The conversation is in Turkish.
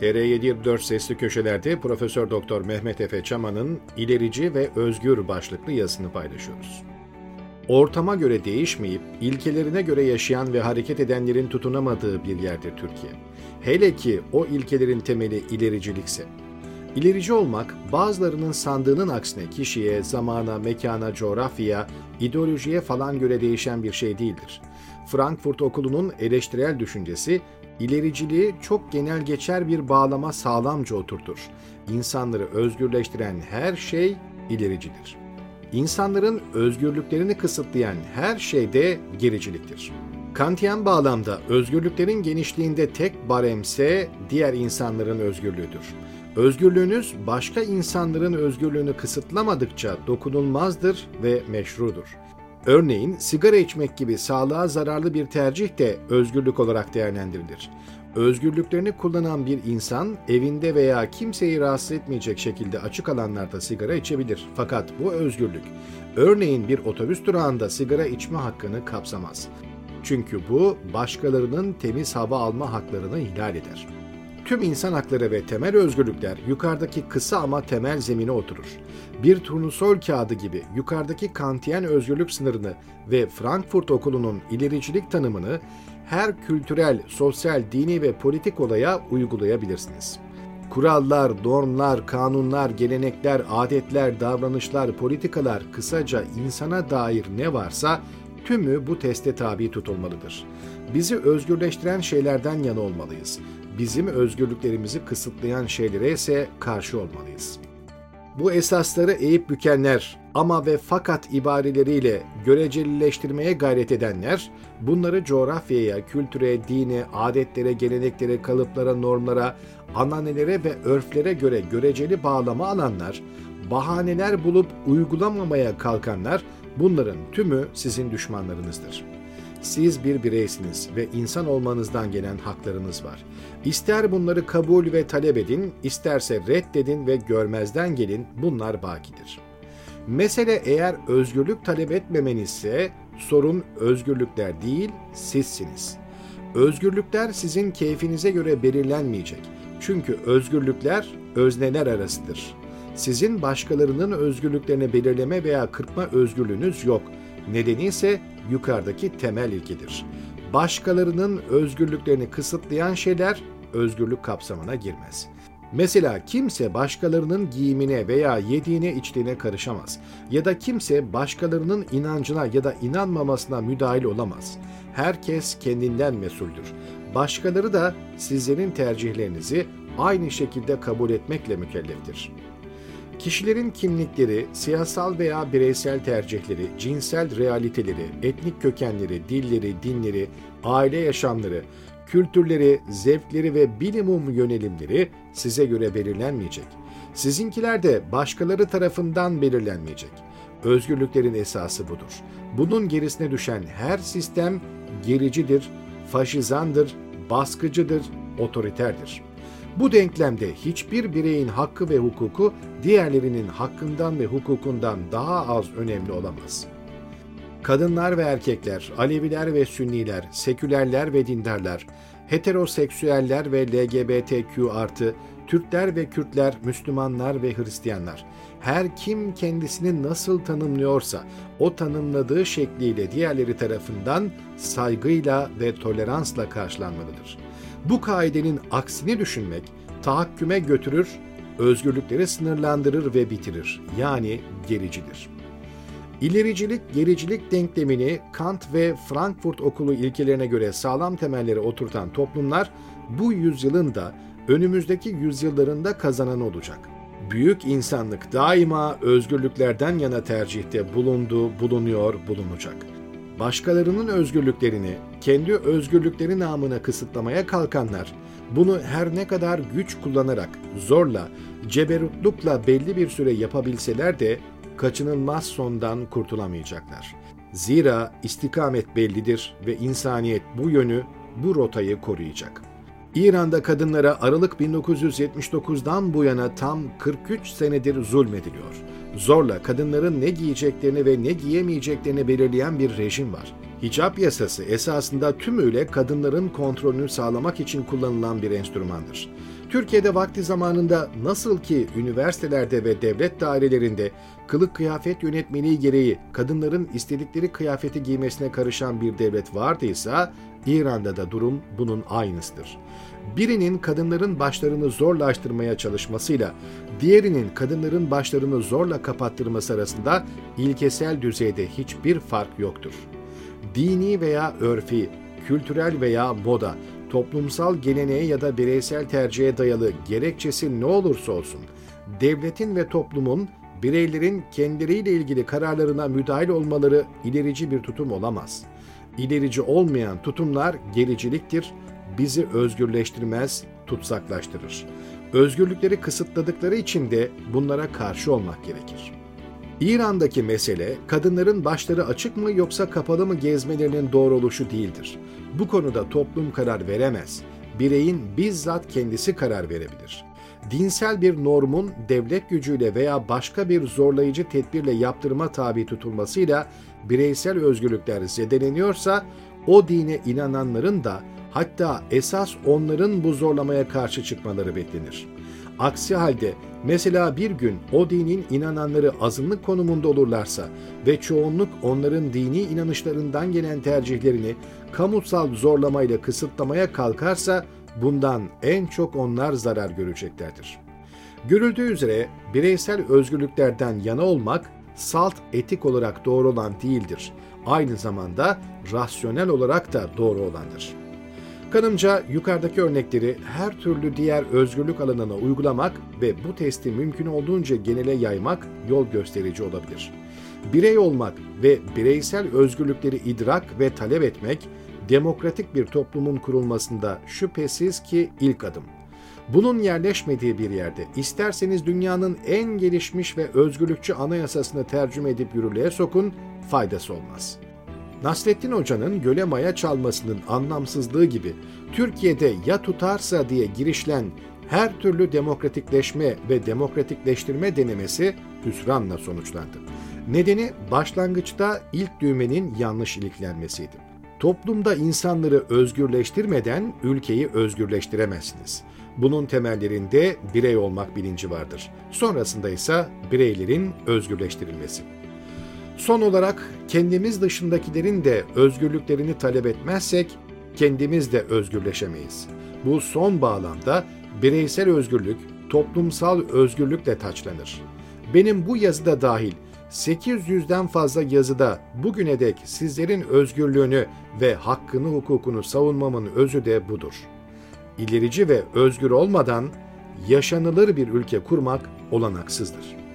TR724 Sesli Köşeler'de Profesör Doktor Mehmet Efe Çaman'ın İlerici ve Özgür başlıklı yazısını paylaşıyoruz. Ortama göre değişmeyip ilkelerine göre yaşayan ve hareket edenlerin tutunamadığı bir yerdir Türkiye. Hele ki o ilkelerin temeli ilericilikse. İlerici olmak bazılarının sandığının aksine kişiye, zamana, mekana, coğrafyaya, ideolojiye falan göre değişen bir şey değildir. Frankfurt Okulu'nun eleştirel düşüncesi ilericiliği çok genel geçer bir bağlama sağlamca oturtur. İnsanları özgürleştiren her şey ilericidir. İnsanların özgürlüklerini kısıtlayan her şey de gericiliktir. Kantiyen bağlamda özgürlüklerin genişliğinde tek baremse diğer insanların özgürlüğüdür. Özgürlüğünüz başka insanların özgürlüğünü kısıtlamadıkça dokunulmazdır ve meşrudur. Örneğin sigara içmek gibi sağlığa zararlı bir tercih de özgürlük olarak değerlendirilir. Özgürlüklerini kullanan bir insan evinde veya kimseyi rahatsız etmeyecek şekilde açık alanlarda sigara içebilir. Fakat bu özgürlük örneğin bir otobüs durağında sigara içme hakkını kapsamaz. Çünkü bu başkalarının temiz hava alma haklarını ihlal eder. Tüm insan hakları ve temel özgürlükler yukarıdaki kısa ama temel zemine oturur. Bir turnusol kağıdı gibi yukarıdaki kantiyen özgürlük sınırını ve Frankfurt Okulu'nun ilericilik tanımını her kültürel, sosyal, dini ve politik olaya uygulayabilirsiniz. Kurallar, normlar, kanunlar, gelenekler, adetler, davranışlar, politikalar, kısaca insana dair ne varsa tümü bu teste tabi tutulmalıdır. Bizi özgürleştiren şeylerden yana olmalıyız bizim özgürlüklerimizi kısıtlayan şeylere ise karşı olmalıyız. Bu esasları eğip bükenler ama ve fakat ibareleriyle görecelileştirmeye gayret edenler, bunları coğrafyaya, kültüre, dine, adetlere, geleneklere, kalıplara, normlara, ananelere ve örflere göre göreceli bağlama alanlar, bahaneler bulup uygulamamaya kalkanlar, bunların tümü sizin düşmanlarınızdır.'' Siz bir bireysiniz ve insan olmanızdan gelen haklarınız var. İster bunları kabul ve talep edin, isterse reddedin ve görmezden gelin, bunlar bakidir. Mesele eğer özgürlük talep etmemenizse, sorun özgürlükler değil, sizsiniz. Özgürlükler sizin keyfinize göre belirlenmeyecek. Çünkü özgürlükler özneler arasıdır. Sizin başkalarının özgürlüklerini belirleme veya kırpma özgürlüğünüz yok. Nedeni ise yukarıdaki temel ilkedir. Başkalarının özgürlüklerini kısıtlayan şeyler özgürlük kapsamına girmez. Mesela kimse başkalarının giyimine veya yediğine içtiğine karışamaz ya da kimse başkalarının inancına ya da inanmamasına müdahil olamaz. Herkes kendinden mesuldür. Başkaları da sizlerin tercihlerinizi aynı şekilde kabul etmekle mükelleftir. Kişilerin kimlikleri, siyasal veya bireysel tercihleri, cinsel realiteleri, etnik kökenleri, dilleri, dinleri, aile yaşamları, kültürleri, zevkleri ve bilimum yönelimleri size göre belirlenmeyecek. Sizinkiler de başkaları tarafından belirlenmeyecek. Özgürlüklerin esası budur. Bunun gerisine düşen her sistem gericidir, faşizandır, baskıcıdır, otoriterdir.'' Bu denklemde hiçbir bireyin hakkı ve hukuku diğerlerinin hakkından ve hukukundan daha az önemli olamaz. Kadınlar ve erkekler, Aleviler ve Sünniler, sekülerler ve dindarlar, heteroseksüeller ve LGBTQ artı, Türkler ve Kürtler, Müslümanlar ve Hristiyanlar. Her kim kendisini nasıl tanımlıyorsa o tanımladığı şekliyle diğerleri tarafından saygıyla ve toleransla karşılanmalıdır.'' Bu kaidenin aksini düşünmek tahakküme götürür, özgürlükleri sınırlandırır ve bitirir. Yani gericidir. İlericilik, gericilik denklemini Kant ve Frankfurt Okulu ilkelerine göre sağlam temelleri oturtan toplumlar bu yüzyılın da önümüzdeki yüzyıllarında kazanan olacak. Büyük insanlık daima özgürlüklerden yana tercihte bulundu, bulunuyor, bulunacak.'' Başkalarının özgürlüklerini kendi özgürlükleri namına kısıtlamaya kalkanlar bunu her ne kadar güç kullanarak zorla, ceberutlukla belli bir süre yapabilseler de kaçınılmaz sondan kurtulamayacaklar. Zira istikamet bellidir ve insaniyet bu yönü, bu rotayı koruyacak. İran'da kadınlara Aralık 1979'dan bu yana tam 43 senedir zulmediliyor zorla kadınların ne giyeceklerini ve ne giyemeyeceklerini belirleyen bir rejim var. Hicap yasası esasında tümüyle kadınların kontrolünü sağlamak için kullanılan bir enstrümandır. Türkiye'de vakti zamanında nasıl ki üniversitelerde ve devlet dairelerinde kılık kıyafet yönetmeliği gereği kadınların istedikleri kıyafeti giymesine karışan bir devlet vardıysa, İran'da da durum bunun aynısıdır. Birinin kadınların başlarını zorlaştırmaya çalışmasıyla diğerinin kadınların başlarını zorla kapattırması arasında ilkesel düzeyde hiçbir fark yoktur. Dini veya örfi, kültürel veya moda, toplumsal geleneğe ya da bireysel tercihe dayalı gerekçesi ne olursa olsun, devletin ve toplumun bireylerin kendileriyle ilgili kararlarına müdahil olmaları ilerici bir tutum olamaz. İlerici olmayan tutumlar gericiliktir, bizi özgürleştirmez, tutsaklaştırır. Özgürlükleri kısıtladıkları için de bunlara karşı olmak gerekir. İran'daki mesele kadınların başları açık mı yoksa kapalı mı gezmelerinin doğru oluşu değildir. Bu konuda toplum karar veremez. Bireyin bizzat kendisi karar verebilir. Dinsel bir normun devlet gücüyle veya başka bir zorlayıcı tedbirle yaptırıma tabi tutulmasıyla bireysel özgürlükler zedeleniyorsa o dine inananların da hatta esas onların bu zorlamaya karşı çıkmaları beklenir. Aksi halde mesela bir gün o dinin inananları azınlık konumunda olurlarsa ve çoğunluk onların dini inanışlarından gelen tercihlerini kamusal zorlamayla kısıtlamaya kalkarsa bundan en çok onlar zarar göreceklerdir. Görüldüğü üzere bireysel özgürlüklerden yana olmak salt etik olarak doğru olan değildir. Aynı zamanda rasyonel olarak da doğru olandır. Kanımca yukarıdaki örnekleri her türlü diğer özgürlük alanına uygulamak ve bu testi mümkün olduğunca genele yaymak yol gösterici olabilir. Birey olmak ve bireysel özgürlükleri idrak ve talep etmek, demokratik bir toplumun kurulmasında şüphesiz ki ilk adım. Bunun yerleşmediği bir yerde isterseniz dünyanın en gelişmiş ve özgürlükçü anayasasını tercüme edip yürürlüğe sokun, faydası olmaz.'' Nasrettin Hoca'nın göle maya çalmasının anlamsızlığı gibi Türkiye'de ya tutarsa diye girişlen her türlü demokratikleşme ve demokratikleştirme denemesi hüsranla sonuçlandı. Nedeni başlangıçta ilk düğmenin yanlış iliklenmesiydi. Toplumda insanları özgürleştirmeden ülkeyi özgürleştiremezsiniz. Bunun temellerinde birey olmak bilinci vardır. Sonrasında ise bireylerin özgürleştirilmesi. Son olarak kendimiz dışındakilerin de özgürlüklerini talep etmezsek kendimiz de özgürleşemeyiz. Bu son bağlamda bireysel özgürlük toplumsal özgürlükle taçlanır. Benim bu yazıda dahil 800'den fazla yazıda bugüne dek sizlerin özgürlüğünü ve hakkını hukukunu savunmamın özü de budur. İlerici ve özgür olmadan yaşanılır bir ülke kurmak olanaksızdır.''